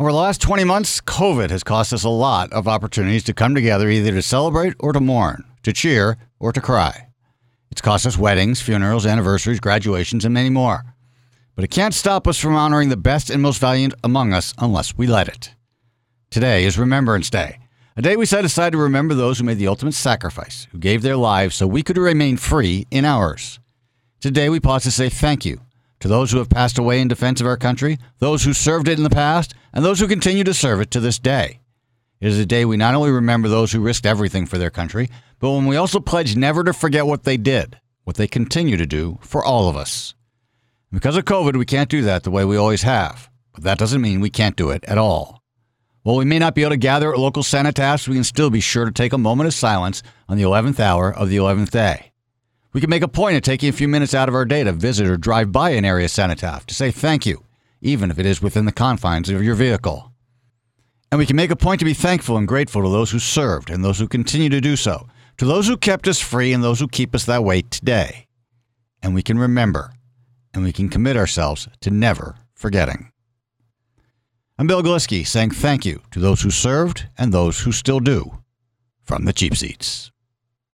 Over the last 20 months, COVID has cost us a lot of opportunities to come together either to celebrate or to mourn, to cheer or to cry. It's cost us weddings, funerals, anniversaries, graduations, and many more. But it can't stop us from honoring the best and most valiant among us unless we let it. Today is Remembrance Day, a day we set aside to remember those who made the ultimate sacrifice, who gave their lives so we could remain free in ours. Today we pause to say thank you to those who have passed away in defense of our country, those who served it in the past, and those who continue to serve it to this day. It is a day we not only remember those who risked everything for their country, but when we also pledge never to forget what they did, what they continue to do for all of us. Because of COVID, we can't do that the way we always have, but that doesn't mean we can't do it at all. While we may not be able to gather at local cenotaphs, we can still be sure to take a moment of silence on the 11th hour of the 11th day. We can make a point of taking a few minutes out of our day to visit or drive by an area cenotaph to say thank you, even if it is within the confines of your vehicle. And we can make a point to be thankful and grateful to those who served and those who continue to do so, to those who kept us free and those who keep us that way today. And we can remember and we can commit ourselves to never forgetting. I'm Bill Galiski saying thank you to those who served and those who still do from the cheap seats.